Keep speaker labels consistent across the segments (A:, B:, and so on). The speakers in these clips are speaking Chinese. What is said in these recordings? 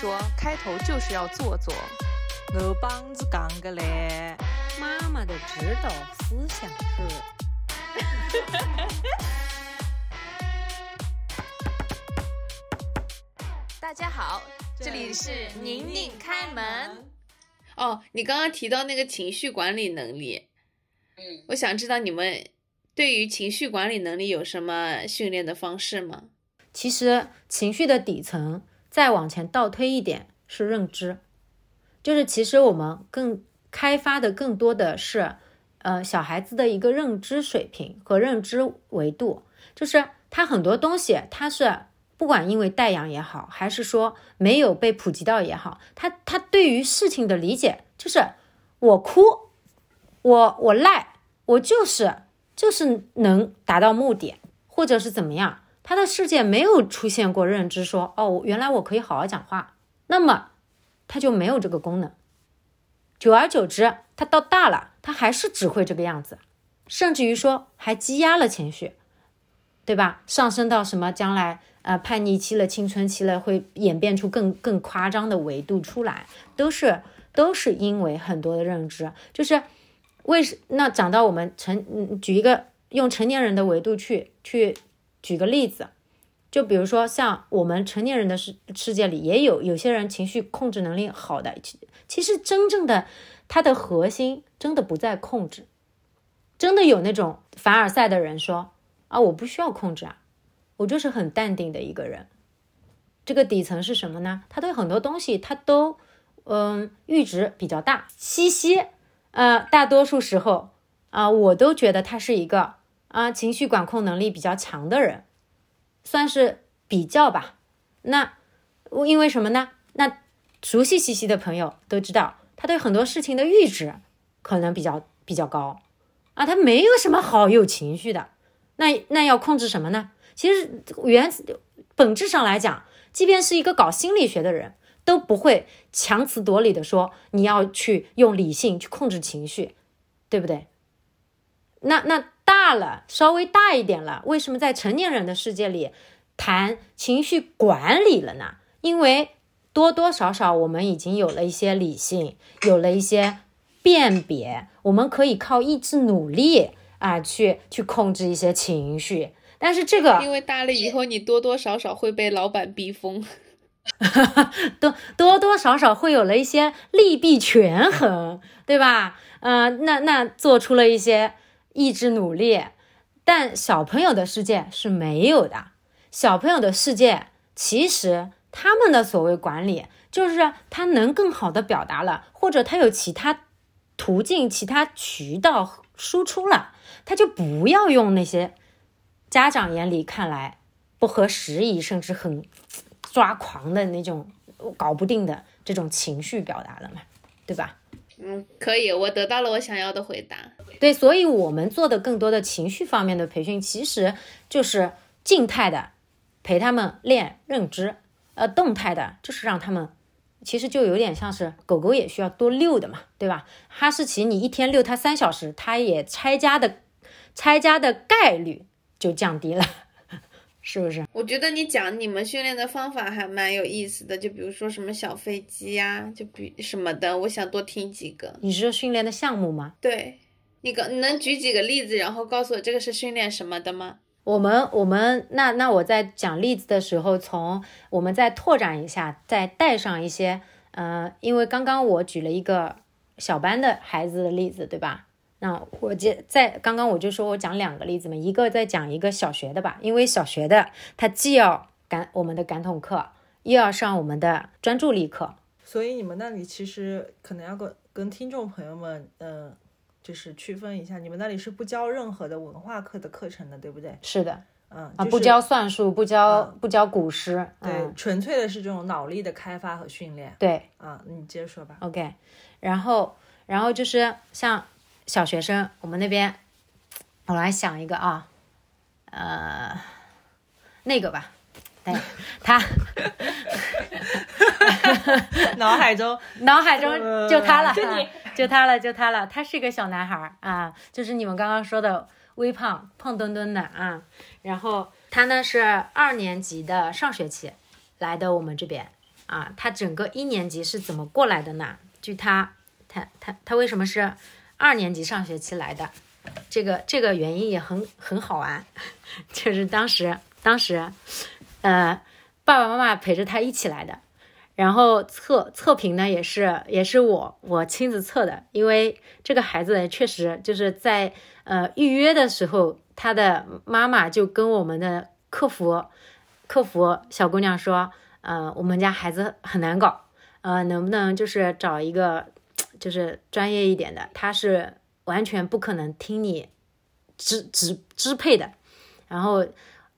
A: 说开头就是要做做。
B: 我帮子讲个嘞，
C: 妈妈的指导思想是。
A: 大家好，这里是宁宁开门。
D: 哦，你刚刚提到那个情绪管理能力，
E: 嗯，
D: 我想知道你们对于情绪管理能力有什么训练的方式吗？
C: 其实情绪的底层，再往前倒推一点是认知，就是其实我们更开发的更多的是，呃，小孩子的一个认知水平和认知维度，就是他很多东西他是不管因为带养也好，还是说没有被普及到也好，他他对于事情的理解就是我哭，我我赖，我就是就是能达到目的，或者是怎么样。他的世界没有出现过认知说，哦，原来我可以好好讲话，那么他就没有这个功能。久而久之，他到大了，他还是只会这个样子，甚至于说还积压了情绪，对吧？上升到什么将来呃叛逆期了、青春期了，会演变出更更夸张的维度出来，都是都是因为很多的认知，就是为什那讲到我们成举一个用成年人的维度去去。举个例子，就比如说像我们成年人的世世界里，也有有些人情绪控制能力好的，其其实真正的他的核心真的不在控制，真的有那种凡尔赛的人说啊，我不需要控制啊，我就是很淡定的一个人。这个底层是什么呢？他对很多东西他都嗯阈值比较大。西西，呃，大多数时候啊，我都觉得他是一个。啊，情绪管控能力比较强的人，算是比较吧。那因为什么呢？那熟悉西西的朋友都知道，他对很多事情的阈值可能比较比较高啊。他没有什么好有情绪的。那那要控制什么呢？其实原本质上来讲，即便是一个搞心理学的人，都不会强词夺理的说你要去用理性去控制情绪，对不对？那那。大了，稍微大一点了，为什么在成年人的世界里谈情绪管理了呢？因为多多少少我们已经有了一些理性，有了一些辨别，我们可以靠意志努力啊，去去控制一些情绪。但是这个，
D: 因为大了以后，你多多少少会被老板逼疯，
C: 多多多少少会有了一些利弊权衡，对吧？嗯，那那做出了一些。意志努力，但小朋友的世界是没有的。小朋友的世界，其实他们的所谓管理，就是他能更好的表达了，或者他有其他途径、其他渠道输出了，他就不要用那些家长眼里看来不合时宜，甚至很抓狂的那种搞不定的这种情绪表达了嘛，对吧？
D: 嗯，可以，我得到了我想要的回答。
C: 对，所以我们做的更多的情绪方面的培训，其实就是静态的陪他们练认知，呃，动态的就是让他们，其实就有点像是狗狗也需要多遛的嘛，对吧？哈士奇你一天遛它三小时，它也拆家的，拆家的概率就降低了。是不是？
D: 我觉得你讲你们训练的方法还蛮有意思的，就比如说什么小飞机呀，就比什么的，我想多听几个。
C: 你是说训练的项目吗？
D: 对，你个你能举几个例子，然后告诉我这个是训练什么的吗？
C: 我们我们那那我在讲例子的时候，从我们再拓展一下，再带上一些，呃，因为刚刚我举了一个小班的孩子的例子，对吧？那我接在刚刚我就说我讲两个例子嘛，一个再讲一个小学的吧，因为小学的他既要感我们的感统课，又要上我们的专注力课，
B: 所以你们那里其实可能要跟跟听众朋友们，嗯，就是区分一下，你们那里是不教任何的文化课的课程的，对不对？
C: 是的，
B: 嗯
C: 啊，不教算术，不教不教古诗，
B: 对，纯粹的是这种脑力的开发和训练。
C: 对，
B: 啊，你接着说吧。
C: OK，然后然后就是像。小学生，我们那边，我来想一个啊，呃，那个吧，对，他，
B: 脑海中，
C: 脑海中就他了，
B: 就你，
C: 就他了，就他了，他是一个小男孩啊，就是你们刚刚说的微胖，胖墩墩的啊，然后他呢是二年级的上学期来的我们这边，啊，他整个一年级是怎么过来的呢？据他，他他他为什么是二年级上学期来的？这个这个原因也很很好玩，就是当时当时，呃，爸爸妈妈陪着他一起来的，然后测测评呢也是也是我我亲自测的，因为这个孩子确实就是在呃预约的时候，他的妈妈就跟我们的客服客服小姑娘说，呃，我们家孩子很难搞，呃，能不能就是找一个就是专业一点的，他是。完全不可能听你支支支配的，然后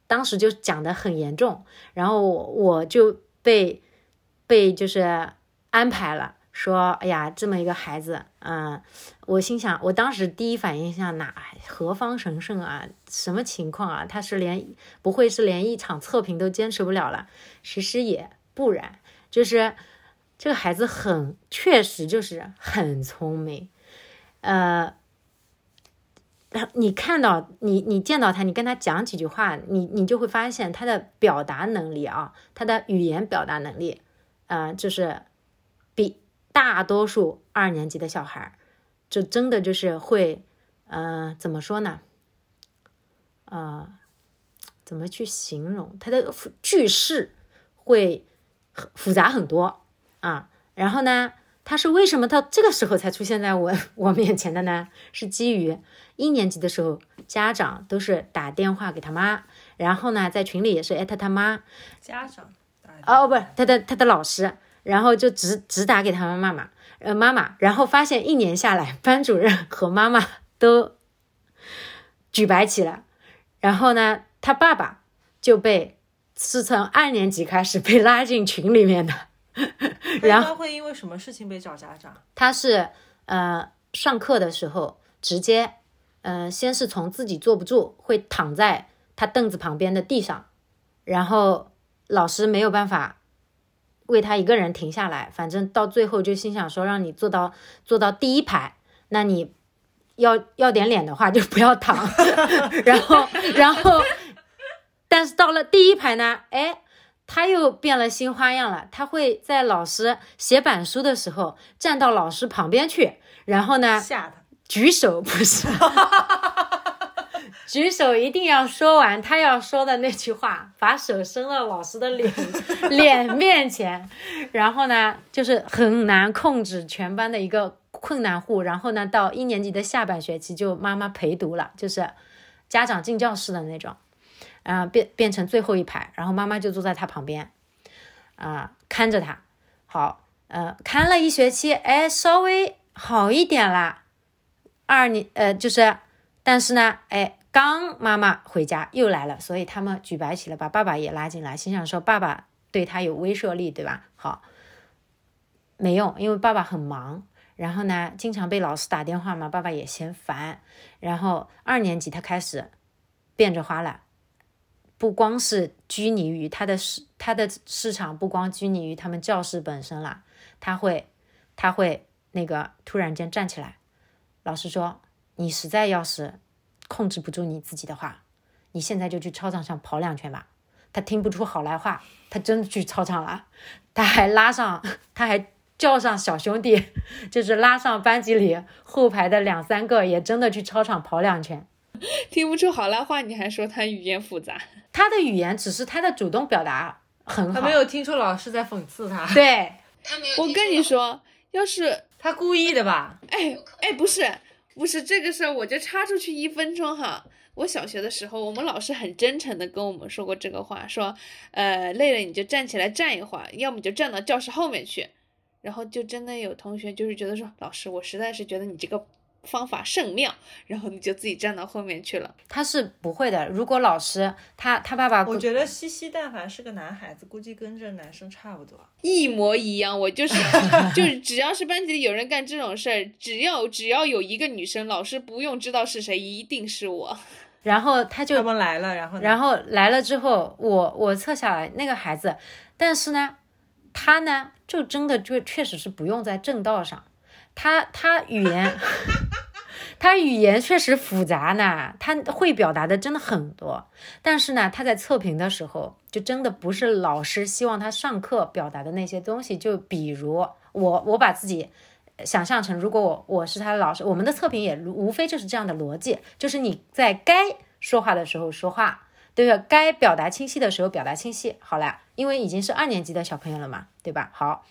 C: 当时就讲的很严重，然后我我就被被就是安排了，说哎呀这么一个孩子，嗯，我心想我当时第一反应像哪何方神圣啊，什么情况啊？他是连不会是连一场测评都坚持不了了？其实也不然，就是这个孩子很确实就是很聪明，呃。你看到你你见到他，你跟他讲几句话，你你就会发现他的表达能力啊，他的语言表达能力，呃，就是比大多数二年级的小孩，就真的就是会，呃，怎么说呢？呃，怎么去形容他的句式会很复杂很多啊？然后呢？他是为什么到这个时候才出现在我 我面前的呢？是基于一年级的时候，家长都是打电话给他妈，然后呢，在群里也是艾特他妈。
B: 家长
C: 哦，不是他的他的老师，然后就直直打给他们妈妈，呃妈妈，然后发现一年下来，班主任和妈妈都举白旗了，然后呢，他爸爸就被是从二年级开始被拉进群里面的。然后
B: 会因为什么事情被找家长？
C: 他是呃上课的时候直接，呃先是从自己坐不住，会躺在他凳子旁边的地上，然后老师没有办法为他一个人停下来，反正到最后就心想说让你坐到坐到第一排，那你要要点脸的话就不要躺，然后然后但是到了第一排呢，哎。他又变了新花样了，他会在老师写板书的时候站到老师旁边去，然后呢，
B: 吓他，
C: 举手不是，举手一定要说完他要说的那句话，把手伸到老师的脸脸面前，然后呢，就是很难控制全班的一个困难户，然后呢，到一年级的下半学期就妈妈陪读了，就是家长进教室的那种。啊，变变成最后一排，然后妈妈就坐在他旁边，啊，看着他。好，呃，看了一学期，哎，稍微好一点啦。二年，呃，就是，但是呢，哎，刚妈妈回家又来了，所以他们举白旗了，把爸爸也拉进来，心想说爸爸对他有威慑力，对吧？好，没用，因为爸爸很忙，然后呢，经常被老师打电话嘛，爸爸也嫌烦。然后二年级他开始变着花了。不光是拘泥于他的市，他的市场不光拘泥于他们教室本身了，他会，他会那个突然间站起来，老师说你实在要是控制不住你自己的话，你现在就去操场上跑两圈吧。他听不出好赖话，他真的去操场了，他还拉上，他还叫上小兄弟，就是拉上班级里后排的两三个，也真的去操场跑两圈。
D: 听不出好赖话，你还说他语言复杂？
C: 他的语言只是他的主动表达很好，
B: 他没有听出老师在讽刺他。
C: 对，
D: 他没有。我跟你说，要是
B: 他故意的吧？
D: 哎哎，不是不是这个事儿，我就插出去一分钟哈。我小学的时候，我们老师很真诚的跟我们说过这个话，说呃累了你就站起来站一会儿，要么就站到教室后面去。然后就真的有同学就是觉得说，老师我实在是觉得你这个。方法甚妙，然后你就自己站到后面去了。
C: 他是不会的。如果老师他他爸爸，
B: 我觉得西西但凡是个男孩子，估计跟这男生差不多，
D: 一模一样。我就是就是只要是班级里有人干这种事儿，只要只要有一个女生，老师不用知道是谁，一定是我。
C: 然后他就
B: 他们来了，然后
C: 然后来了之后，我我测下来那个孩子，但是呢，他呢就真的就确实是不用在正道上。他他语言，他语言确实复杂呢，他会表达的真的很多，但是呢，他在测评的时候，就真的不是老师希望他上课表达的那些东西。就比如我，我把自己想象成，如果我我是他的老师，我们的测评也无非就是这样的逻辑，就是你在该说话的时候说话，对吧？该表达清晰的时候表达清晰。好了，因为已经是二年级的小朋友了嘛，对吧？好，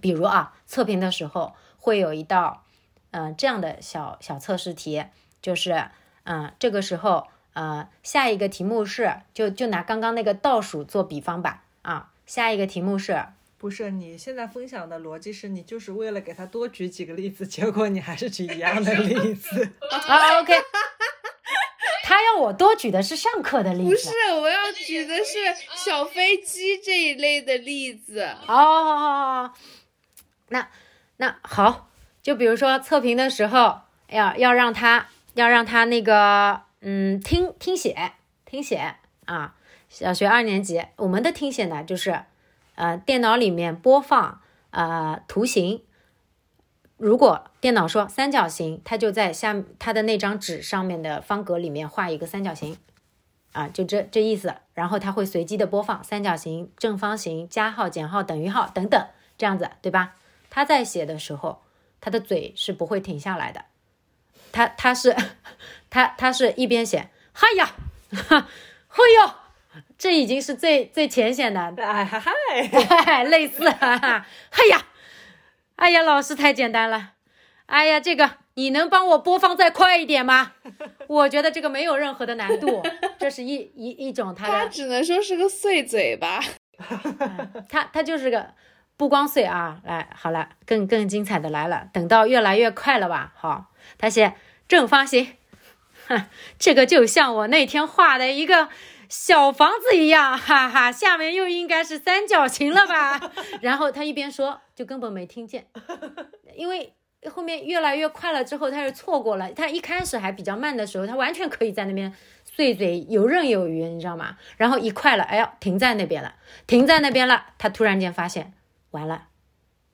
C: 比如啊，测评的时候会有一道。嗯，这样的小小测试题就是，嗯，这个时候，呃，下一个题目是，就就拿刚刚那个倒数做比方吧，啊，下一个题目是，
B: 不是你现在分享的逻辑是你就是为了给他多举几个例子，结果你还是举一样的例子
C: 啊？OK，他要我多举的是上课的例子，
D: 不是，我要举的是小飞机这一类的例子。
C: 哦，那那好。就比如说测评的时候，要要让他要让他那个嗯听听写听写啊，小学二年级我们的听写呢就是呃电脑里面播放呃图形，如果电脑说三角形，他就在下他的那张纸上面的方格里面画一个三角形啊，就这这意思，然后他会随机的播放三角形、正方形、加号、减号、等于号等等这样子，对吧？他在写的时候。他的嘴是不会停下来的，他他是 他他是一边写，嗨呀，嘿哟，这已经是最最浅显的，
B: 哎嗨嗨，
C: 类似，嗨呀，哎呀，老师太简单了，哎呀，这个你能帮我播放再快一点吗？我觉得这个没有任何的难度，这是一一一种他的，
D: 他只能说是个碎嘴吧，
C: 他他就是个。不光碎啊，来好了，更更精彩的来了。等到越来越快了吧？好，他写正方形，哼，这个就像我那天画的一个小房子一样，哈哈，下面又应该是三角形了吧？然后他一边说，就根本没听见，因为后面越来越快了之后，他是错过了。他一开始还比较慢的时候，他完全可以在那边碎嘴游刃有余，你知道吗？然后一快了，哎呦，停在那边了，停在那边了，他突然间发现。完了，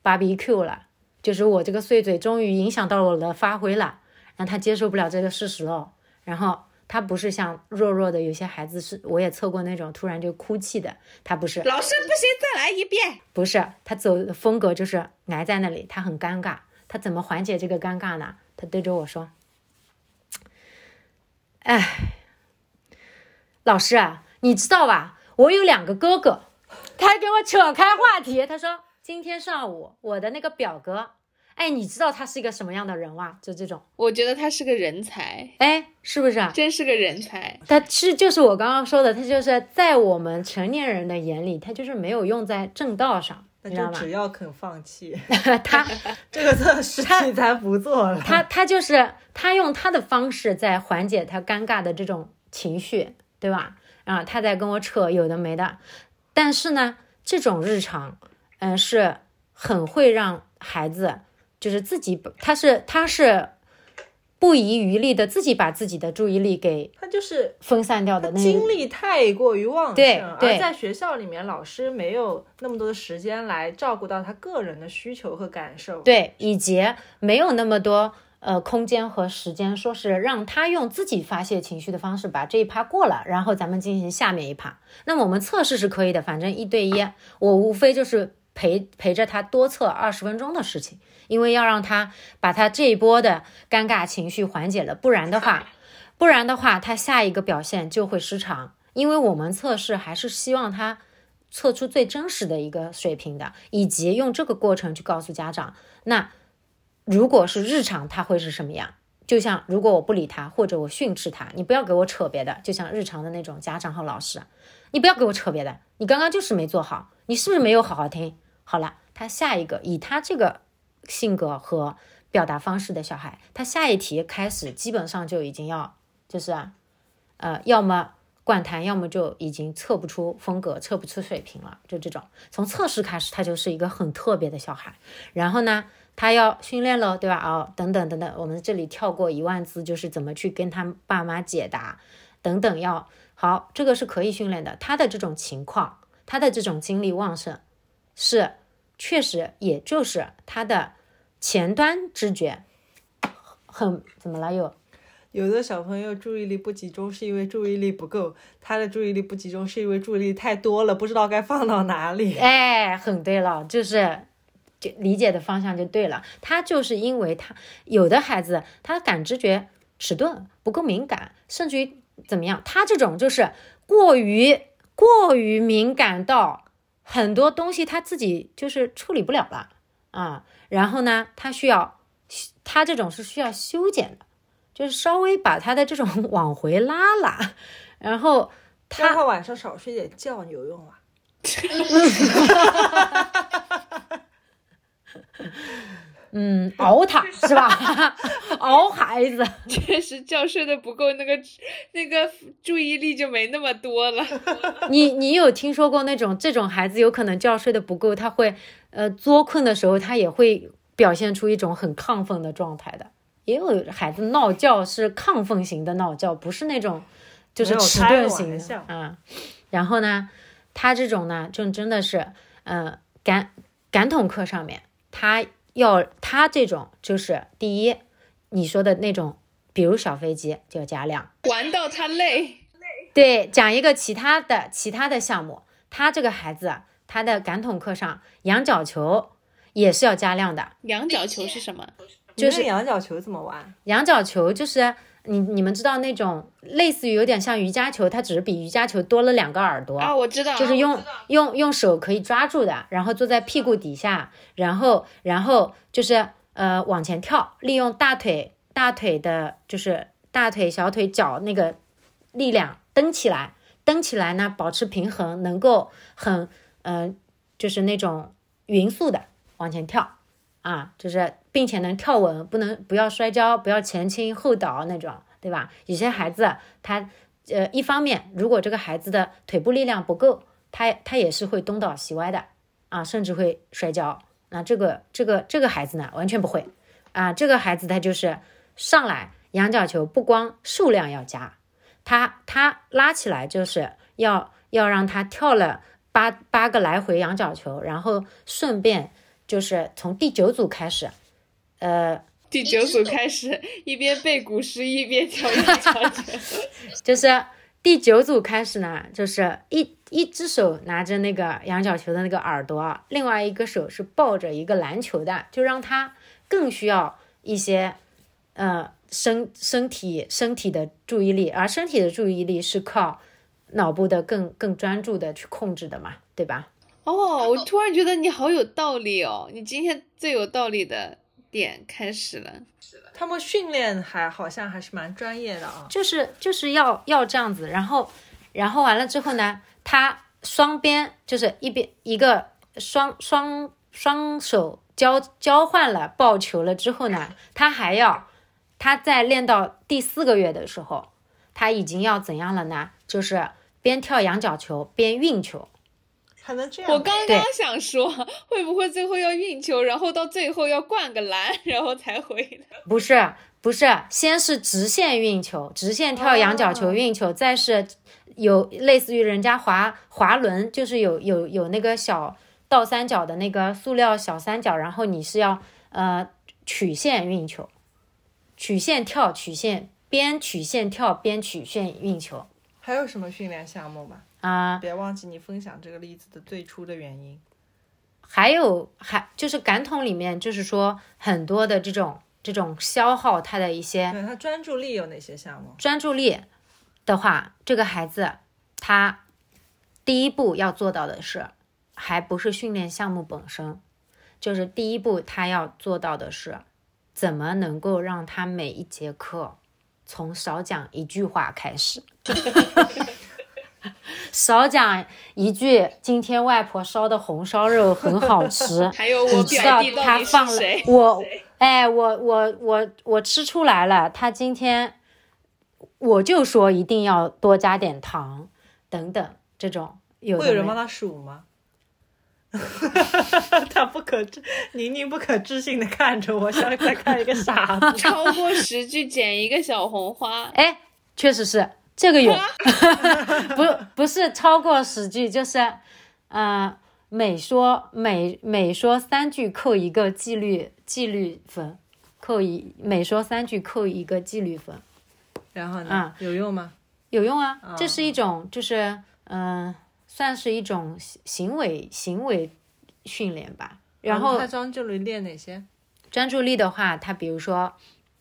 C: 芭比 Q 了，就是我这个碎嘴终于影响到我的发挥了，让他接受不了这个事实哦。然后他不是像弱弱的有些孩子是，我也测过那种突然就哭泣的，他不是。
D: 老师不行，再来一遍。
C: 不是，他走的风格就是挨在那里，他很尴尬，他怎么缓解这个尴尬呢？他对着我说：“哎，老师啊，你知道吧？我有两个哥哥。”他给我扯开话题，他说。今天上午，我的那个表哥，哎，你知道他是一个什么样的人哇？就这种，
D: 我觉得他是个人才，
C: 哎，是不是啊？
D: 真是个人才。
C: 他是就是我刚刚说的，他就是在我们成年人的眼里，他就是没有用在正道上，
B: 你知道吗？只要肯放弃，
C: 他
B: 这个测试题咱不做了。
C: 他他就是他用他的方式在缓解他尴尬的这种情绪，对吧？啊，他在跟我扯有的没的，但是呢，这种日常。嗯，是很会让孩子，就是自己，他是他是不遗余力的自己把自己的注意力给
B: 他就是
C: 分散掉的那，
B: 精力太过于旺盛，
C: 对，
B: 而在学校里面，老师没有那么多的时间来照顾到他个人的需求和感受，
C: 对，以及没有那么多。呃，空间和时间，说是让他用自己发泄情绪的方式把这一趴过了，然后咱们进行下面一趴。那么我们测试是可以的，反正一对一，我无非就是陪陪着他多测二十分钟的事情，因为要让他把他这一波的尴尬情绪缓解了，不然的话，不然的话，他下一个表现就会失常。因为我们测试还是希望他测出最真实的一个水平的，以及用这个过程去告诉家长，那。如果是日常，他会是什么样？就像如果我不理他，或者我训斥他，你不要给我扯别的。就像日常的那种家长和老师，你不要给我扯别的。你刚刚就是没做好，你是不是没有好好听？好了，他下一个以他这个性格和表达方式的小孩，他下一题开始基本上就已经要就是啊，呃，要么灌弹，要么就已经测不出风格，测不出水平了。就这种，从测试开始，他就是一个很特别的小孩。然后呢？他要训练了，对吧？哦，等等等等，我们这里跳过一万字，就是怎么去跟他爸妈解答，等等，要好，这个是可以训练的。他的这种情况，他的这种精力旺盛，是确实，也就是他的前端知觉很怎么了又？
B: 有的小朋友注意力不集中是因为注意力不够，他的注意力不集中是因为注意力太多了，不知道该放到哪里。
C: 哎，很对了，就是就理解的方向就对了。他就是因为他有的孩子他的感知觉迟钝，不够敏感，甚至于怎么样，他这种就是过于过于敏感到很多东西他自己就是处理不了了啊。然后呢，他需要他这种是需要修剪的。就是稍微把他的这种往回拉拉，然后
B: 他他晚上少睡点觉有用吗？
C: 嗯，熬他是吧？熬孩子，
D: 确实觉睡的不够，那个那个注意力就没那么多了。
C: 你你有听说过那种这种孩子有可能觉睡的不够，他会呃作困的时候，他也会表现出一种很亢奋的状态的。也有孩子闹觉是亢奋型的闹觉，不是那种就是迟钝型的啊。然后呢，他这种呢，就真的是，嗯，感感统课上面，他要他这种就是第一，你说的那种，比如小飞机就要加量，
D: 玩到他累。
C: 对，讲一个其他的其他的项目，他这个孩子他的感统课上，羊角球也是要加量的。
D: 羊角球是什么？
C: 就是
B: 羊角球怎么玩？
C: 羊角球就是你你们知道那种类似于有点像瑜伽球，它只是比瑜伽球多了两个耳朵
D: 啊，我知道，
C: 就是用用用手可以抓住的，然后坐在屁股底下，然后然后就是呃往前跳，利用大腿大腿的，就是大腿小腿脚那个力量蹬起来，蹬起来呢保持平衡，能够很嗯就是那种匀速的往前跳。啊，就是并且能跳稳，不能不要摔跤，不要前倾后倒那种，对吧？有些孩子他呃，一方面如果这个孩子的腿部力量不够，他他也是会东倒西歪的啊，甚至会摔跤。那这个这个这个孩子呢，完全不会啊。这个孩子他就是上来仰角球，不光数量要加，他他拉起来就是要要让他跳了八八个来回仰角球，然后顺便。就是从第九组开始，呃，
D: 第九组开始一边背古诗一边跳仰角球。
C: 就是第九组开始呢，就是一一只手拿着那个羊角球的那个耳朵，另外一个手是抱着一个篮球的，就让他更需要一些呃身身体身体的注意力，而身体的注意力是靠脑部的更更专注的去控制的嘛，对吧？
D: 哦，我突然觉得你好有道理哦！你今天最有道理的点开始了。
B: 他们训练还好像还是蛮专业的啊。
C: 就是就是要要这样子，然后然后完了之后呢，他双边就是一边一个双双双手交交换了抱球了之后呢，他还要他在练到第四个月的时候，他已经要怎样了呢？就是边跳仰角球边运球。
D: 我刚刚想说，会不会最后要运球，然后到最后要灌个篮，然后才回来？
C: 不是，不是，先是直线运球，直线跳仰角球运球，再是有类似于人家滑滑轮，就是有有有那个小倒三角的那个塑料小三角，然后你是要呃曲线运球，曲线跳曲线，边曲线跳边曲线运球。
B: 还有什么训练项目吗？
C: 啊！
B: 别忘记你分享这个例子的最初的原因。
C: 还有，还就是感统里面，就是说很多的这种这种消耗他的一些。
B: 对他专注力有哪些项目？
C: 专注力的话，这个孩子他第一步要做到的是，还不是训练项目本身，就是第一步他要做到的是，怎么能够让他每一节课从少讲一句话开始。少讲一句，今天外婆烧的红烧肉很好吃。
D: 还有我表弟
C: 他放了我，哎，我我我我吃出来了。他今天我就说一定要多加点糖，等等，这种有
B: 会有人帮他数吗？他不可置，宁宁不可置信的看着我，像在看一个傻子。
D: 超过十句捡一个小红花，
C: 哎，确实是。这个有，不不是超过十句，就是，呃，每说每每说三句扣一个纪律纪律分，扣一每说三句扣一个纪律分，
B: 然后呢
C: 啊？
B: 有用吗？
C: 有用啊。
B: 哦
C: 这是一种就是嗯、算是一种行行为行为训练吧。然后
B: 他专注力练哪些？
C: 专注力的话，他比如说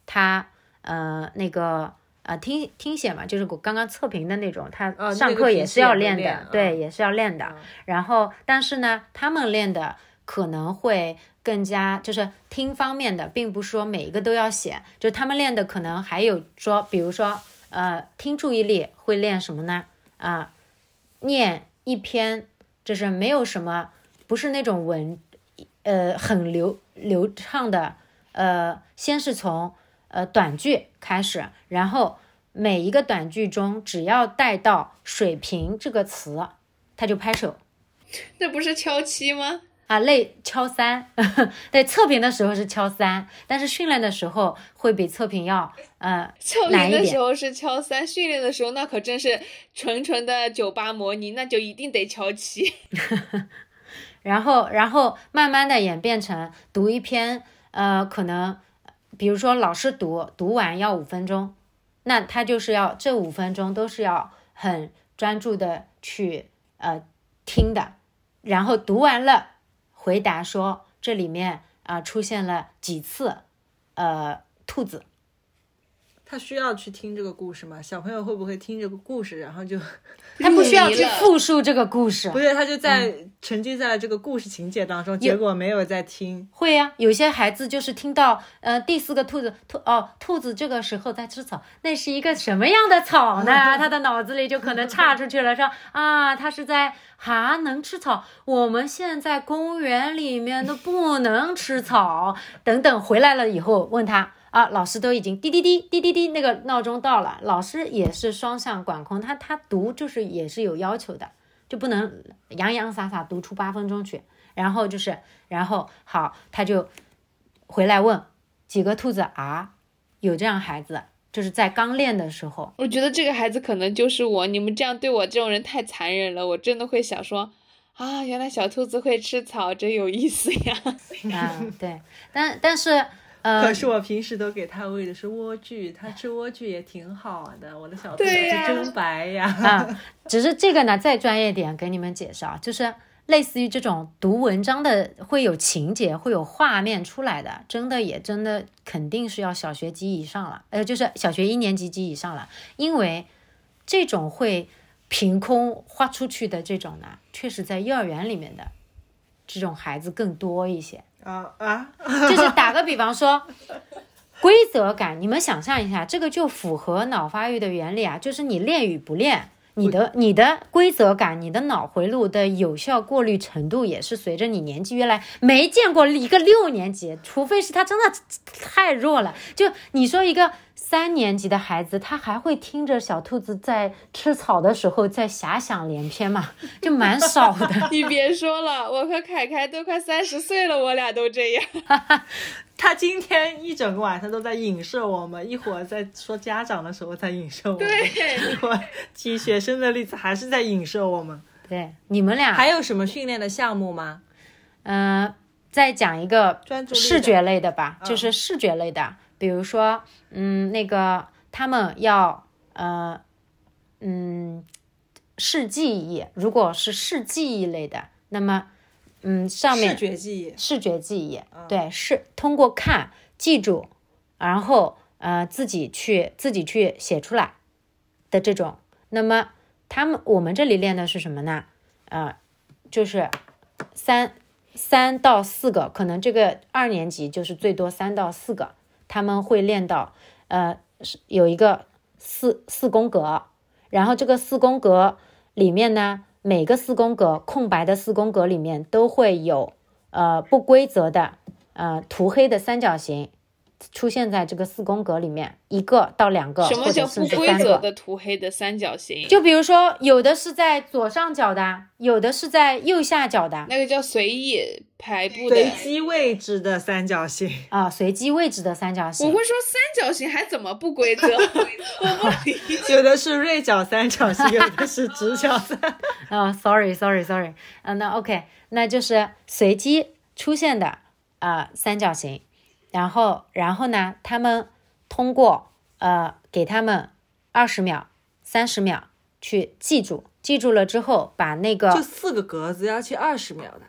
C: 他呃那个呃听听写嘛，就是我刚刚测评的那种，他
B: 哦
C: 上课也是要练的，
B: 练
C: 对，
B: 嗯
C: 也是要练的。然后但是呢，他们练的可能会更加就是听方面的，并不是说每一个都要写，就他们练的可能还有说，比如说呃听注意力会练什么呢？啊、念一篇就是没有什么，不是那种文，呃，很流流畅的，呃，先是从呃短句开始，然后每一个短句中只要带到“水平”这个词，他就拍手
D: 这不是敲七吗？
C: 啊，累敲三。对，测评的时候是敲三，但是训练的时候会比测评要呃
D: 测评的时候是敲三，训练的时候那可真是纯纯的酒吧模拟，那就一定得敲七。
C: 然后，然后慢慢的演变成读一篇，呃，可能比如说老师读，读完要五分钟，那他就是要这五分钟都是要很专注的去呃听的，然后读完了回答说这里面啊、出现了几次呃兔子，
B: 他需要去听这个故事吗？小朋友会不会听这个故事，然后就
C: 他不需要去复述这个故事
B: 不，是他就在沉浸在了这个故事情节当中，结果没有在听。
C: 会呀、有些孩子就是听到呃第四个兔子兔哦兔子这个时候在吃草，那是一个什么样的草呢？他的脑子里就可能岔出去了，说啊，他是在还能吃草，我们现在公园里面都不能吃草，等等回来了以后问他。啊，老师都已经滴滴滴滴滴滴，那个闹钟到了，老师也是双向管控，他他读就是也是有要求的，就不能洋洋洒洒读出八分钟去。然后就是，然后好，他就回来问几个兔子啊，有这样孩子，就是在刚练的时候，
D: 我觉得这个孩子可能就是我，你们这样对我这种人太残忍了，我真的会想说，啊，原来小兔子会吃草，真有意思呀。
C: 啊，对，但但是呃
B: 可，是我平时都给他喂的是莴苣，他吃莴苣也挺好的。我的小兔子
D: 是
B: 真白呀！
C: 啊，只是这个呢，再专业点给你们解释啊，就是类似于这种读文章的，会有情节，会有画面出来的，真的也真的肯定是要小学级以上了，呃，就是小学一年级及以上了，因为这种会凭空画出去的这种呢，确实在幼儿园里面的这种孩子更多一些。
B: 啊啊！
C: 就是打个比方说，规则感，你们想象一下，这个就符合脑发育的原理啊，就是你练与不练。你的你的规则感，你的脑回路的有效过滤程度也是随着你年纪越来，没见过一个六年级，除非是他真的太弱了。就你说一个三年级的孩子，他还会听着小兔子在吃草的时候在遐想连篇嘛，就蛮少的。
D: 你别说了，我和凯凯都快三十岁了，我俩都这样。
B: 他今天一整个晚上都在影射我们，一会儿在说家长的时候在影射我们，一会儿举学生的例子还是在影射我们。
C: 对，你们俩
B: 还有什么训练的项目吗？
C: 嗯，再讲一个
B: 专注
C: 视觉类的吧，
B: 嗯
C: 就是视觉类的，比如说，嗯，那个他们要呃，嗯，视记忆，如果是视记忆类的，那么，嗯，上面
B: 视觉记忆。
C: 视觉记忆，对，是通过看记住，然后呃自己去自己去写出来的这种。那么他们我们这里练的是什么呢？呃，就是三三到四个，可能这个二年级就是最多三到四个，他们会练到呃是有一个四四宫格，然后这个四宫格里面呢，每个四宫格空白的四宫格里面都会有呃不规则的呃涂黑的三角形。出现在这个四宫格里面，一个到两个，
D: 什么
C: 或者甚
D: 叫不
C: 至三个。
D: 规则的涂黑的三角形？
C: 就比如说，有的是在左上角的，有的是在右下角的
D: 那个叫随意排布的。
B: 随机位置的三角形，
C: 啊，随机位置的三角形我。
D: 会说三角形还怎么不规则？我不理解。
B: 有的是锐角三角形，有的是直角三。
C: 啊、s o r r y sorry sorry，啊，那 OK，那就是随机出现的啊、三角形。然后然后呢，他们通过呃给他们二十秒、三十秒去记住，记住了之后，把那个
B: 就四个格子要去二十秒的，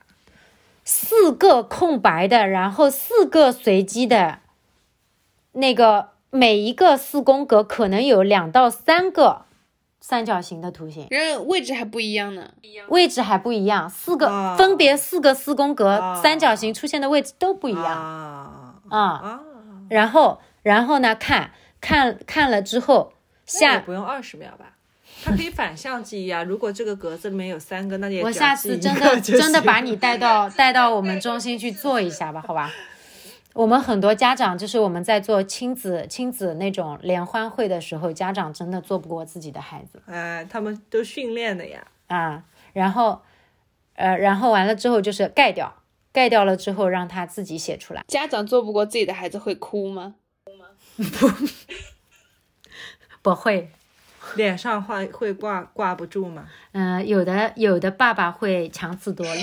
C: 四个空白的，然后四个随机的，那个每一个四宫格可能有两到三个三角形的图形，
D: 然后位置还不一样呢。
C: 位置还不一样，四个、
B: 啊。
C: 分别四个四宫格、
B: 啊。
C: 三角形出现的位置都不一样。
B: 啊
C: 啊。
B: 啊，
C: 然后然后呢，看看看了之后，下
B: 不用二十秒吧？它可以反向记忆啊。如果这个格子里面有三个，那也
C: 我下次真的真的把你带到 带到我们中心去做一下吧，好吧？我们很多家长就是我们在做亲子亲子那种联欢会的时候，家长真的做不过自己的孩子
B: 哎，他们都训练的呀。
C: 啊。然后，呃，然后完了之后就是盖掉，盖掉了之后让他自己写出来。
D: 家长做不过自己的孩子会哭吗？
C: 不 不会，
B: 脸上会会挂挂不住吗？
C: 嗯、有的有的爸爸会强词夺理，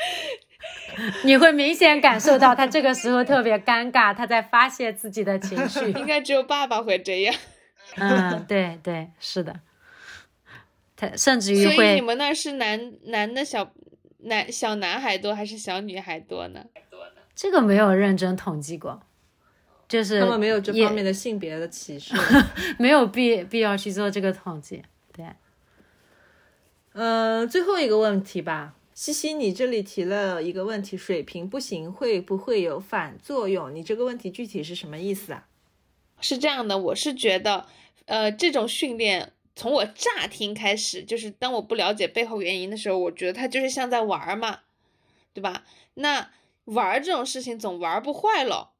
C: 你会明显感受到他这个时候特别尴尬，他在发泄自己的情绪。
D: 应该只有爸爸会这样。
C: 嗯，对对，是的，他甚至于
D: 所以你，们那是男男的小男小男孩多还是小女孩多呢？
C: 这个没有认真统计过，就是
B: 他们没有这方面的性别的歧视。
C: 没有必必要去做这个统计。对，
B: 嗯，最后一个问题吧，西西，你这里提了一个问题，水平不行会不会有反作用？你这个问题具体是什么意思啊？
D: 是这样的，我是觉得，呃，这种训练从我乍听开始，就是当我不了解背后原因的时候，我觉得他就是像在玩儿嘛，对吧？那玩儿这种事情总玩儿不坏咯。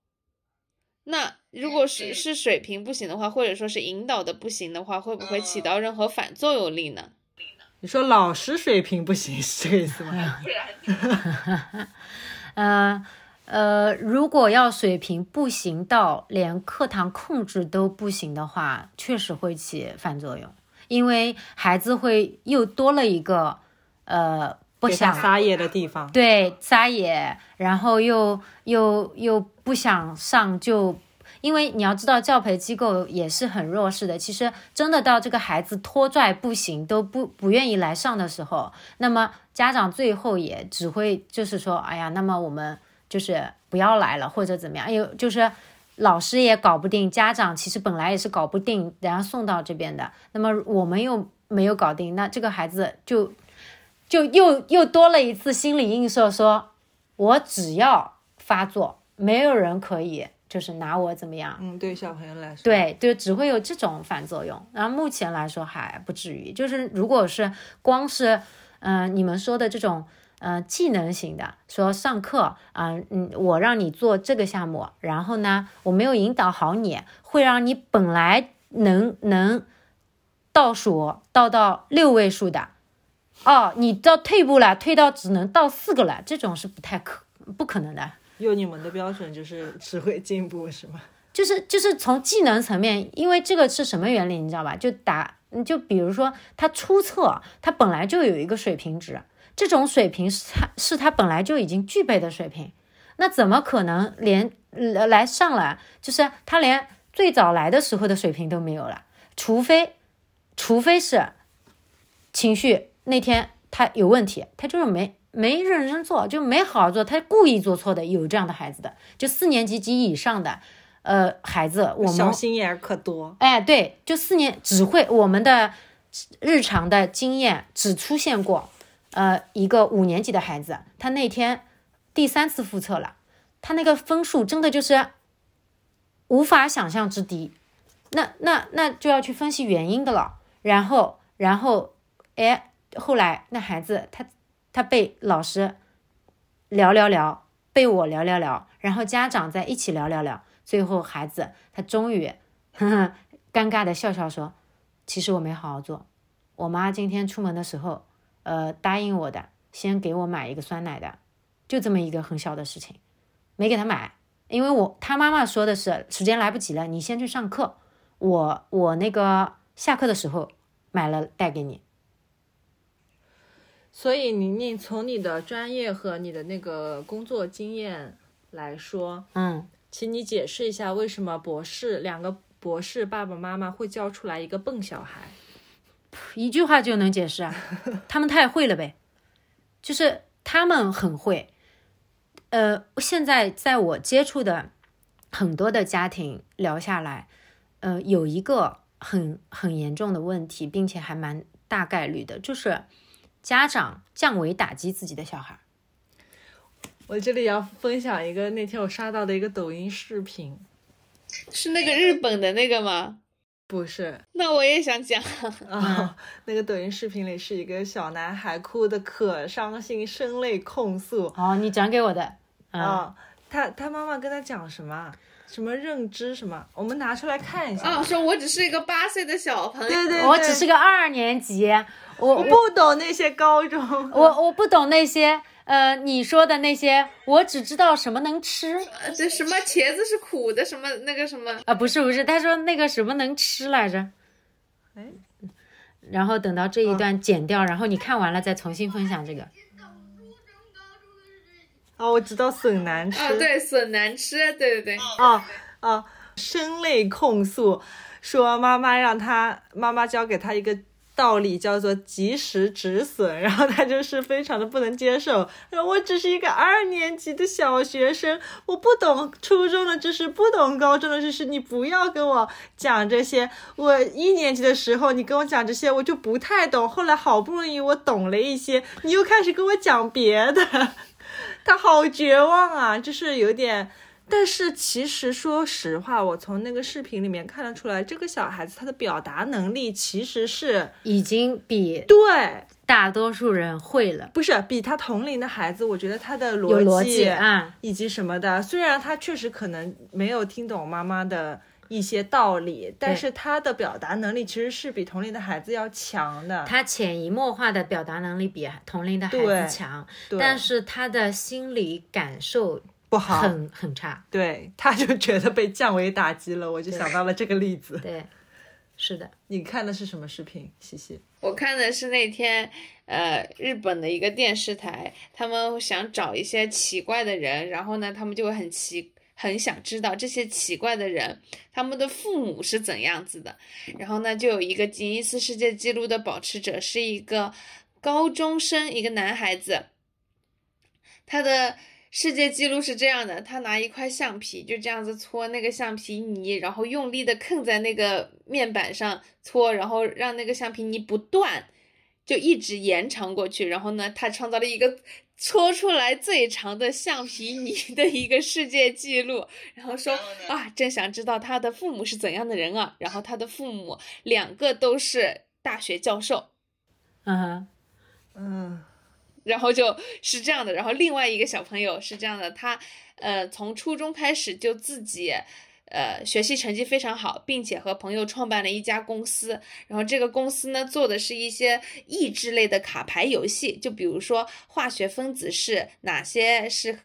D: 那如果是是水平不行的话，或者说是引导的不行的话，会不会起到任何反作用力呢？
B: 你说老师水平不行是这个意思吗？
C: 呃呃，如果要水平不行到连课堂控制都不行的话，确实会起反作用，因为孩子会又多了一个呃不想
B: 撒野的地方。
C: 对撒野，然后又又又不想上就。因为你要知道，教培机构也是很弱势的。其实真的到这个孩子拖拽不行，都不不愿意来上的时候，那么家长最后也只会就是说，哎呀，那么我们就是不要来了，或者怎么样？有就是老师也搞不定，家长其实本来也是搞不定，然后送到这边的，那么我们又没有搞定，那这个孩子就就又又多了一次心理映射，说我只要发作，没有人可以就是拿我怎么样。
B: 嗯，对小朋友来说，，
C: 对对，只会有这种反作用。然后目前来说还不至于，就是如果是光是嗯、呃你们说的这种呃技能型的，说上课啊、嗯，我让你做这个项目，然后呢我没有引导好你，会让你本来能能倒数倒到六位数的，哦，你到退步了，退到只能到四个了，这种是不太可不可能的。
B: 用你们的标准就是只会进步是吗？
C: 就是就是从技能层面，因为这个是什么原理，你知道吧？就打，就比如说他初测，他本来就有一个水平值，这种水平是他是他本来就已经具备的水平，那怎么可能连呃来上来，就是他连最早来的时候的水平都没有了？除非，除非是情绪那天他有问题，他就是没没认真做，就没好好做，他故意做错的，有这样的孩子的，就四年级及以上的，呃，孩子，我们小
B: 心眼儿可多。
C: 哎，对，就四年只会我们的日常的经验只出现过，呃，一个五年级的孩子，他那天第三次复测了，他那个分数真的就是无法想象之低，那那那就要去分析原因的了，然后然后哎，后来那孩子他他被老师聊聊聊，被我聊聊聊，然后家长在一起聊聊聊，最后孩子他终于呵呵尴尬的笑笑说：“其实我没好好做，我妈今天出门的时候，呃，答应我的，先给我买一个酸奶的，就这么一个很小的事情，没给他买，因为我他妈妈说的是时间来不及了，你先去上课，我我那个下课的时候买了带给你。
B: 所以宁宁从你的专业和你的那个工作经验来说，
C: 嗯，
B: 请你解释一下为什么博士两个博士爸爸妈妈会教出来一个笨小孩？
C: 一句话就能解释啊，他们太会了呗，就是他们很会。呃，现在在我接触的很多的家庭聊下来，呃，有一个很很严重的问题，并且还蛮大概率的，就是家长降维打击自己的小孩。
B: 我这里要分享一个那天我刷到的一个抖音视频，
D: 是那个日本的那个吗？
B: 不是
D: 那我也想讲。
B: 啊，那个抖音视频里是一个小男孩哭的可伤心，声泪控诉
C: 哦，你讲给我的，啊，
B: 啊，他他妈妈跟他讲什么？什么认知什么？我们拿出来看一下。
D: 哦，说我只是一个八岁的小朋友。
B: 对对对，
C: 我只是个二年级，我我
B: 我不懂那些高中。
C: 我我不懂那些，呃，你说的那些，我只知道什么能吃。
D: 呃这什么茄子是苦的，什么那个什么，
C: 啊，不是不是，他说那个什么能吃来着，
B: 哎，
C: 然后等到这一段剪掉，然后你看完了再重新分享这个。
B: 啊，我知道笋难吃。
D: 啊，对，笋难吃，对对对，
B: 啊啊，声泪控诉，说妈妈让他妈妈教给他一个道理，叫做及时止损，然后他就是非常的不能接受。他说我只是一个二年级的小学生，我不懂初中的知识，不懂高中的知识，你不要跟我讲这些。我一年级的时候你跟我讲这些，我就不太懂，后来好不容易我懂了一些，你又开始跟我讲别的。他好绝望啊，就是有点。但是其实说实话，我从那个视频里面看得出来，这个小孩子他的表达能力其实是
C: 已经比
B: 对，
C: 大多数人会了，
B: 不是比他同龄的孩子，我觉得他的
C: 逻
B: 辑
C: 辑啊，
B: 以及什么的，虽然他确实可能没有听懂妈妈的一些道理，但是他的表达能力其实是比同龄的孩子要强的。
C: 他潜移默化的表达能力比同龄的孩子强，但是他的心理感受
B: 不好，
C: 很很差。
B: 对，他就觉得被降维打击了，我就想到了这个例子。
C: 对，是的，
B: 你看的是什么视频？西西，
D: 我看的是那天，呃，日本的一个电视台，他们想找一些奇怪的人，然后呢，他们就会很奇，很想知道这些奇怪的人，他们的父母是怎样子的。然后呢，就有一个吉尼斯世界纪录的保持者，是一个高中生，一个男孩子，他的。世界纪录是这样的，他拿一块橡皮就这样子搓那个橡皮泥，然后用力的蹭在那个面板上搓，然后让那个橡皮泥不断，就一直延长过去。然后呢，他创造了一个搓出来最长的橡皮泥 的一个世界纪录。然后说啊，真想知道他的父母是怎样的人啊。然后他的父母两个都是大学教授。
C: 嗯哼，
B: 嗯。
D: 然后就是这样的，然后另外一个小朋友是这样的，他呃从初中开始就自己呃学习成绩非常好，并且和朋友创办了一家公司，然后这个公司呢做的是一些益智类的卡牌游戏，就比如说化学分子式哪些是，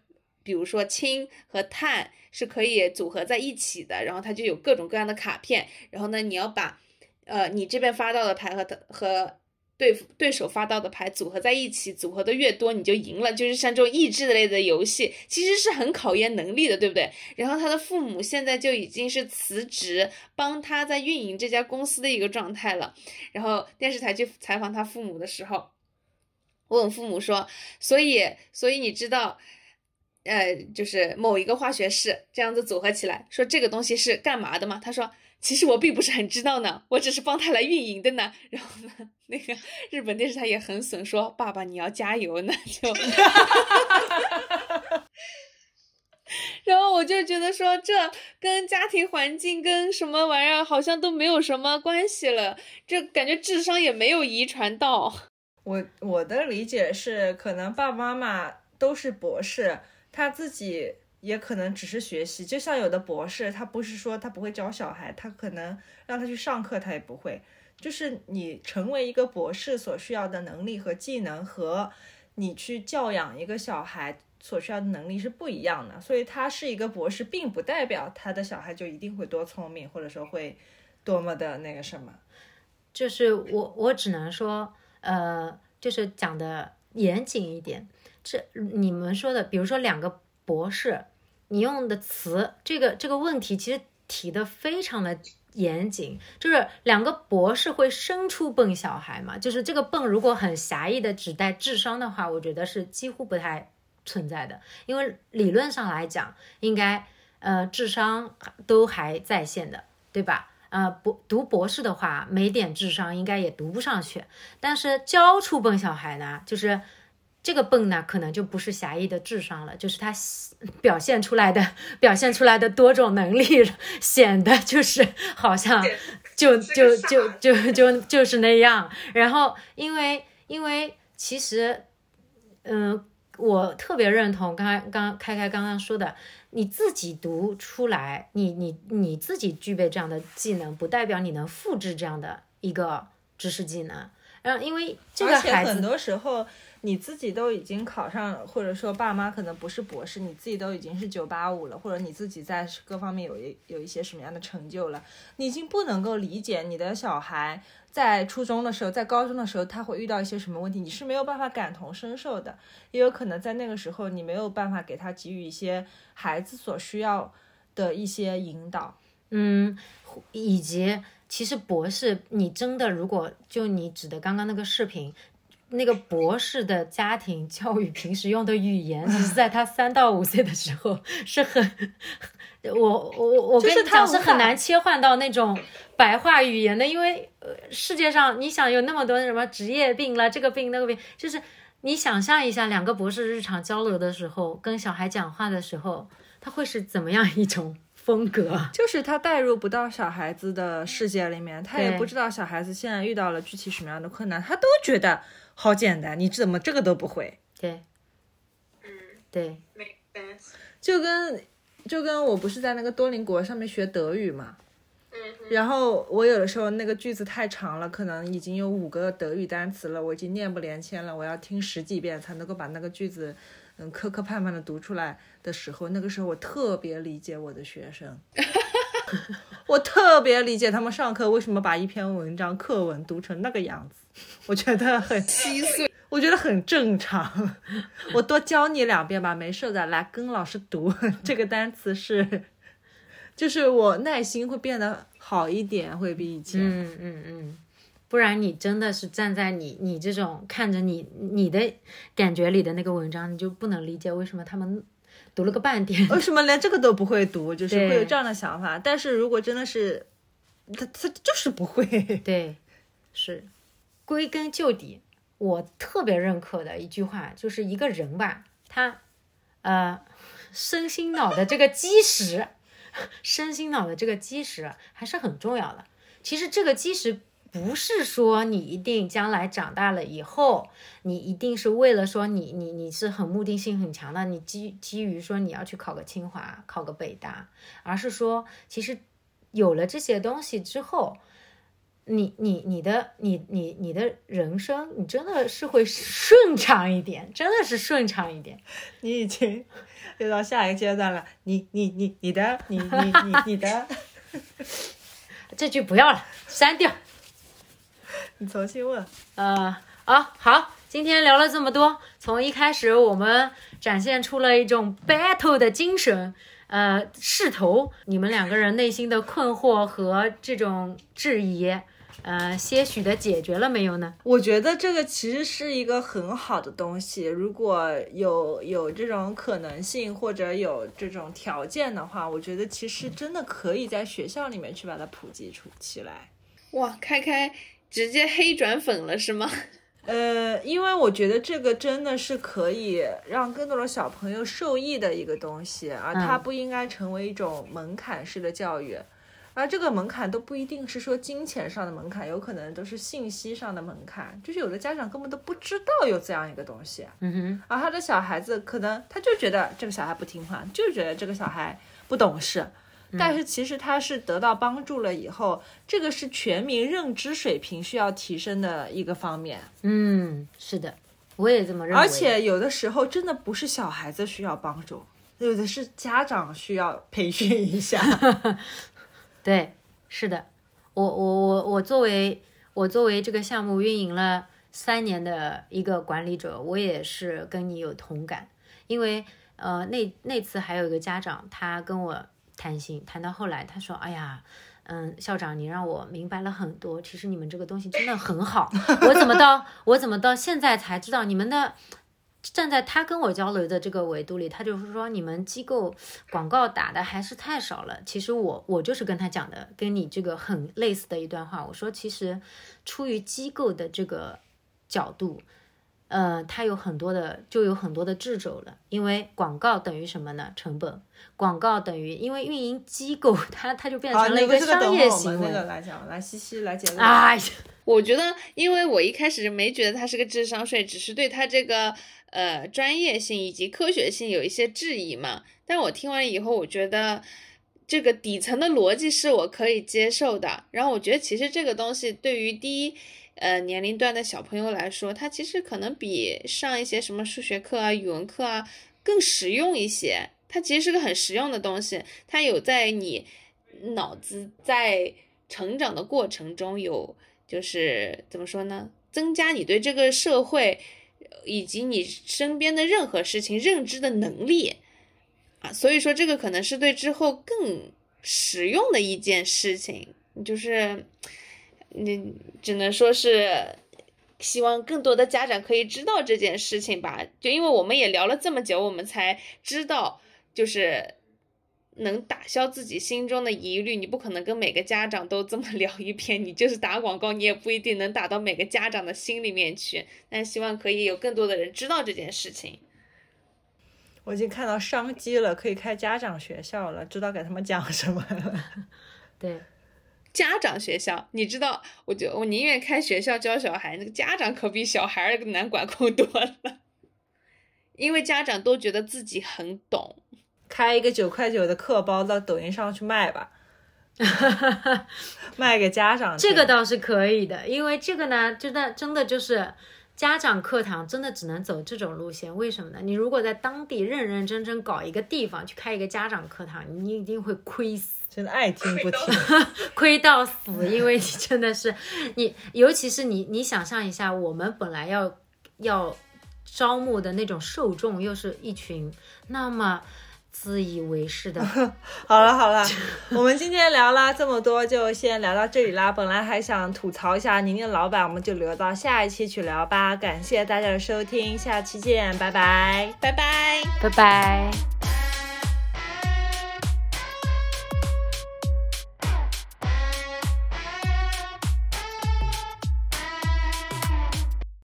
D: 比如说氢和碳是可以组合在一起的，然后它就有各种各样的卡片，然后呢你要把呃你这边发到的牌和和对对手发到的牌组合在一起，组合的越多你就赢了。就是像这种益智类的游戏，其实是很考验能力的，对不对？然后他的父母现在就已经是辞职帮他在运营这家公司的一个状态了。然后电视台去采访他父母的时候，问父母说：“所以，所以你知道，呃，就是某一个化学式这样子组合起来，说这个东西是干嘛的吗？”他说。其实我并不是很知道呢，我只是帮他来运营的呢。然后呢，那个日本电视台也很损，说爸爸你要加油呢。就，然后我就觉得说，这跟家庭环境跟什么玩意儿好像都没有什么关系了，这感觉智商也没有遗传到。
B: 我我的理解是，可能爸爸妈妈都是博士，他自己。也可能只是学习，就像有的博士，他不是说他不会教小孩，他可能让他去上课，他也不会。就是你成为一个博士所需要的能力和技能，和你去教养一个小孩所需要的能力是不一样的。所以他是一个博士，并不代表他的小孩就一定会多聪明，或者说会多么的那个什么。
C: 就是我，我只能说，呃，就是讲的严谨一点。这你们说的，比如说两个博士。你用的词，这个这个问题其实提的非常的严谨，就是两个博士会生出笨小孩嘛？就是这个笨，如果很狭义的指代智商的话，我觉得是几乎不太存在的，因为理论上来讲，应该呃智商都还在线的，对吧？呃，博读博士的话，没点智商应该也读不上去。但是教出笨小孩呢，就是这个笨呢，可能就不是狭义的智商了，就是他表现出来的表现出来的多种能力，显得就是好像就就就就就就是那样。然后因为因为其实，嗯、我特别认同刚刚刚开开刚刚说的，你自己读出来，你你你自己具备这样的技能，不代表你能复制这样的一个知识技能。然后因为这个孩子很，
B: 多时候你自己都已经考上，或者说爸妈可能不是博士，你自己都已经是九八五了，或者你自己在各方面有一有一些什么样的成就了，你已经不能够理解你的小孩在初中的时候，在高中的时候他会遇到一些什么问题，你是没有办法感同身受的，也有可能在那个时候你没有办法给他给予一些孩子所需要的一些引导。
C: 嗯，以及其实博士，你真的如果就你指的刚刚那个视频，那个博士的家庭教育平时用的语言，只是在他三到五岁的时候是很，我我我
B: 就是
C: 跟你讲是很难切换到那种白话语言的，因为呃世界上你想有那么多什么职业病了，这个病那个病，就是你想象一下，两个博士日常交流的时候，跟小孩讲话的时候，他会是怎么样一种风格？
B: 就是他带入不到小孩子的世界里面，他也不知道小孩子现在遇到了具体什么样的困难，他都觉得好简单，你怎么这个都不会？
C: 对，嗯对，
B: 就跟就跟我不是在那个多邻国上面学德语嘛，嗯然后我有的时候那个句子太长了，可能已经有五个德语单词了，我已经念不连签了，我要听十几遍才能够把那个句子嗯磕磕绊绊的读出来的时候，那个时候我特别理解我的学生。我特别理解他们上课为什么把一篇文章课文读成那个样子，我觉得很
D: 稀碎，
B: 我觉得很正常。我多教你两遍吧，没事的。来跟老师读 这个单词是，就是我耐心会变得好一点，会比以前。
C: 嗯嗯嗯，不然你真的是站在你你这种看着你你的感觉里的那个文章，你就不能理解为什么他们读了个半天。
B: 为什么连这个都不会读？就是会有这样的想法。但是如果真的是，他他就是不会。
C: 对，是归根究底，我特别认可的一句话，就是一个人吧，他呃身心脑的这个基石，身心脑的这个基石还是很重要的。其实这个基石不是说你一定将来长大了以后，你一定是为了说你你你是很目的性很强的，你基基于说你要去考个清华，考个北大，而是说其实有了这些东西之后。你你你的你你你的人生，你真的是会顺畅一点，真的是顺畅一点。
B: 你已经又到下一个阶段了。你你你你的你你你你的，
C: 这句不要了，删掉。
B: 你重新问。
C: 呃，啊，好，今天聊了这么多，从一开始我们展现出了一种 battle 的精神，呃，势头，你们两个人内心的困惑和这种质疑，呃，些许的解决了没有呢？
B: 我觉得这个其实是一个很好的东西，如果有有这种可能性或者有这种条件的话，我觉得其实真的可以在学校里面去把它普及出起来。
D: 哇，开开直接黑转粉了是吗？
B: 呃，因为我觉得这个真的是可以让更多的小朋友受益的一个东西，而它
C: 嗯
B: 不应该成为一种门槛式的教育。而这个门槛都不一定是说金钱上的门槛，有可能都是信息上的门槛。就是有的家长根本都不知道有这样一个东西，
C: 嗯哼，
B: 而他的小孩子可能他就觉得这个小孩不听话，就觉得这个小孩不懂事。但是其实他是得到帮助了以后，这个是全民认知水平需要提升的一个方面。
C: 嗯，是的，我也这么认为。
B: 而且有的时候真的不是小孩子需要帮助，有的是家长需要培训一下。
C: 对，是的，我我我我作为我作为这个项目运营了三年的一个管理者，我也是跟你有同感，因为呃，那那次还有一个家长，他跟我谈心，谈到后来，他说：“哎呀，嗯，校长，你让我明白了很多。其实你们这个东西真的很好，我怎么到我怎么到现在才知道你们的。”站在他跟我交流的这个维度里，他就是说你们机构广告打的还是太少了。其实我我就是跟他讲的，跟你这个很类似的一段话。我说其实出于机构的这个角度，呃，它有很多的就有很多的掣肘了。因为广告等于什么呢？成本。广告等于因为运营机构它它就变成了一
B: 个
C: 商业行为。
B: 那个来讲，来西西来讲。
C: 哎呀，
D: 我觉得，因为我一开始没觉得它是个智商税，只是对它这个。呃，专业性以及科学性有一些质疑嘛，但我听完以后，我觉得这个底层的逻辑是我可以接受的。然后我觉得其实这个东西对于低呃年龄段的小朋友来说，它其实可能比上一些什么数学课啊、语文课啊更实用一些。它其实是个很实用的东西，它有在你脑子在成长的过程中有就是怎么说呢，增加你对这个社会。以及你身边的任何事情认知的能力啊，所以说这个可能是对之后更实用的一件事情，就是你只能说是希望更多的家长可以知道这件事情吧。就因为我们也聊了这么久，我们才知道就是。能打消自己心中的疑虑，你不可能跟每个家长都这么聊一遍。你就是打广告，你也不一定能打到每个家长的心里面去。但希望可以有更多的人知道这件事情。
B: 我已经看到商机了，可以开家长学校了，知道给他们讲什么了。
C: 对，
D: 家长学校，你知道，我就我宁愿开学校教小孩，那个家长可比小孩难管控多了，因为家长都觉得自己很懂。
B: 开一个九块九的课包到抖音上去卖吧，卖给家长。
C: 这个倒是可以的，因为这个呢，真的真的就是家长课堂，真的只能走这种路线。为什么呢？你如果在当地认认真真搞一个地方去开一个家长课堂，你一定会亏死，
B: 真的爱听不听，
C: 亏到死。因为你真的是你，尤其是你，你想象一下，我们本来要要招募的那种受众，又是一群那么。自以为是的，
B: 好了好了，我们今天聊了这么多，就先聊到这里啦。本来还想吐槽一下宁宁老板，我们就留到下一期去聊吧。感谢大家的收听，下期见，拜拜，
D: 拜拜，
C: 拜拜。